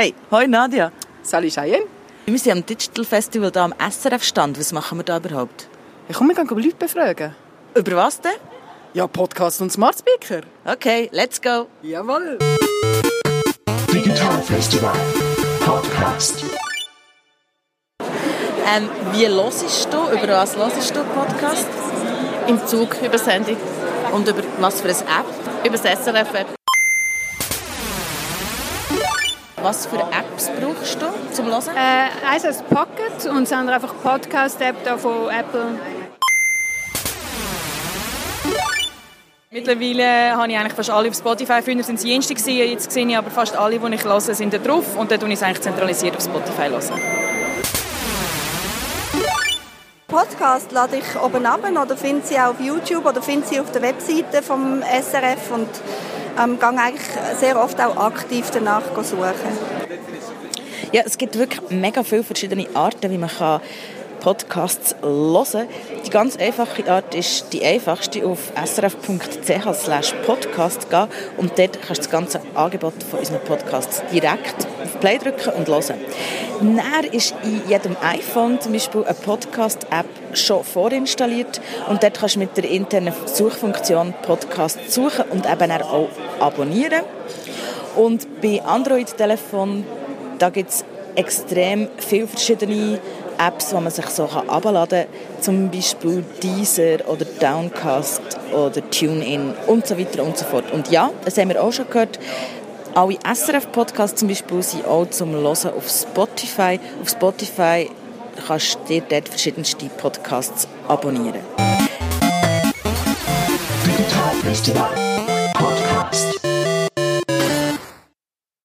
Hey, hoi Nadia. Salut Cheyenne. Wir sind am Digital Festival hier am SRF-Stand. Was machen wir da überhaupt? Ich komme, wir gehen Leute befragen. Über was denn? Ja, Podcast und Smart Speaker. Okay, let's go. Jawohl. Digital Festival Podcast. Ähm, wie hörst du? Über was hörst du Podcast? Im Zug über Sandy. Und über was für eine App? Über das SRF-Web. Was für Apps brauchst du zum Hören? Äh, eins als Pocket und das andere einfach Podcast-App da von Apple. Mittlerweile habe ich eigentlich fast alle auf Spotify. Früher waren es jenste, jetzt sehe ich aber fast alle, die ich höre, sind da drauf. Und dann höre ich es eigentlich zentralisiert auf Spotify. Hören. Podcast lade ich oben ab oder finde sie auch auf YouTube oder finde sie auf der Webseite vom SRF und ähm, gehe eigentlich sehr oft auch aktiv danach suchen. Ja, es gibt wirklich mega viele verschiedene Arten, wie man kann Podcasts hören Die ganz einfache Art ist die einfachste, auf srf.ch slash podcast gehen und dort kannst du das ganze Angebot von unseren Podcasts direkt auf Play drücken und hören. Dann ist in jedem iPhone zum Beispiel eine Podcast-App schon vorinstalliert und dort kannst du mit der internen Suchfunktion Podcast suchen und eben auch abonnieren. Und bei Android-Telefonen, da gibt es extrem viele verschiedene Apps, die man sich so herunterladen kann, zum Beispiel Deezer oder Downcast oder TuneIn und so weiter und so fort. Und ja, das haben wir auch schon gehört, alle SRF-Podcasts zum Beispiel sind auch zum Hören auf Spotify. Auf Spotify kannst du dir dort verschiedenste Podcasts abonnieren. Digital Festival.